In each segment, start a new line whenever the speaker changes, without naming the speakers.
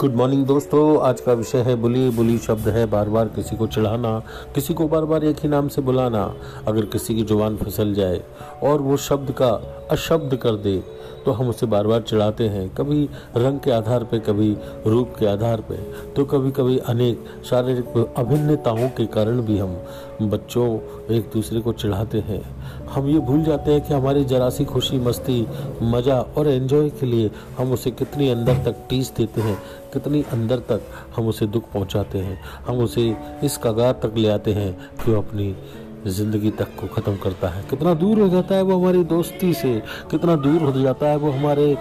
Good morning दोस्तों। आज का विषय है बुली। बुली शब्द है बार बार किसी को चढ़ाना, किसी को बार बार एक ही नाम से बुलाना। अगर किसी की ज़ुबान फिसल जाए और वो शब्द का अशब्द कर दे तो हम उसे बार बार चढ़ाते हैं। कभी रंग के आधार पे, कभी रूप के आधार पे तो कभी कभी अनेक शारीरिक अभिन्नताओं के कारण भी हम बच्चों एक दूसरे को चढ़ाते हैं। हम ये भूल जाते हैं कि हमारी जरा सी खुशी, मस्ती, मज़ा और एन्जॉय के लिए हम उसे कितनी अंदर तक टीस देते हैं। कितनी अंदर तक हम उसे दुख पहुंचाते हैं, हम उसे इस कगार तक ले आते हैं कि वो अपनी ज़िंदगी तक को ख़त्म करता है। कितना दूर हो जाता है वो हमारी दोस्ती से, कितना दूर हो जाता है वो हमारे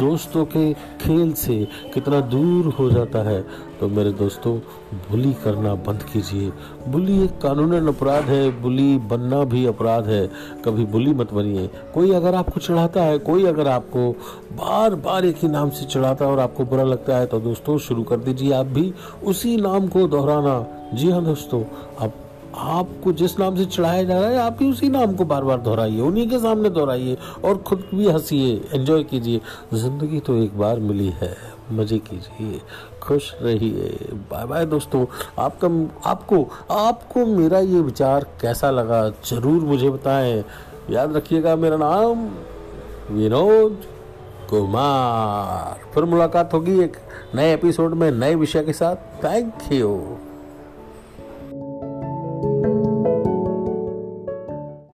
दोस्तों के खेल से, कितना दूर हो जाता है। तो मेरे दोस्तों, बुली करना बंद कीजिए। बुली एक कानूनन अपराध है, बुली बनना भी अपराध है। कभी बुली मत बनिए। कोई अगर आपको चढ़ाता है, कोई अगर आपको बार बार एक ही नाम से चढ़ाता है और आपको बुरा लगता है तो दोस्तों, शुरू कर दीजिए आप भी उसी नाम को दोहराना। जी हाँ दोस्तों, आप आपको जिस नाम से चढ़ाया जा रहा है, आप ही उसी नाम को बार बार दोहराइए, उन्हीं के सामने दोहराइए और खुद भी हंसीए एंजॉय कीजिए। ज़िंदगी तो एक बार मिली है, मज़े कीजिए, खुश रहिए। बाय बाय दोस्तों, आपका, आपको आपको मेरा ये विचार कैसा लगा, ज़रूर मुझे बताएँ। याद रखिएगा मेरा नाम, विनोद कुमार। फिर मुलाकात होगी एक नए एपिसोड में नए विषय के साथ। Thank you.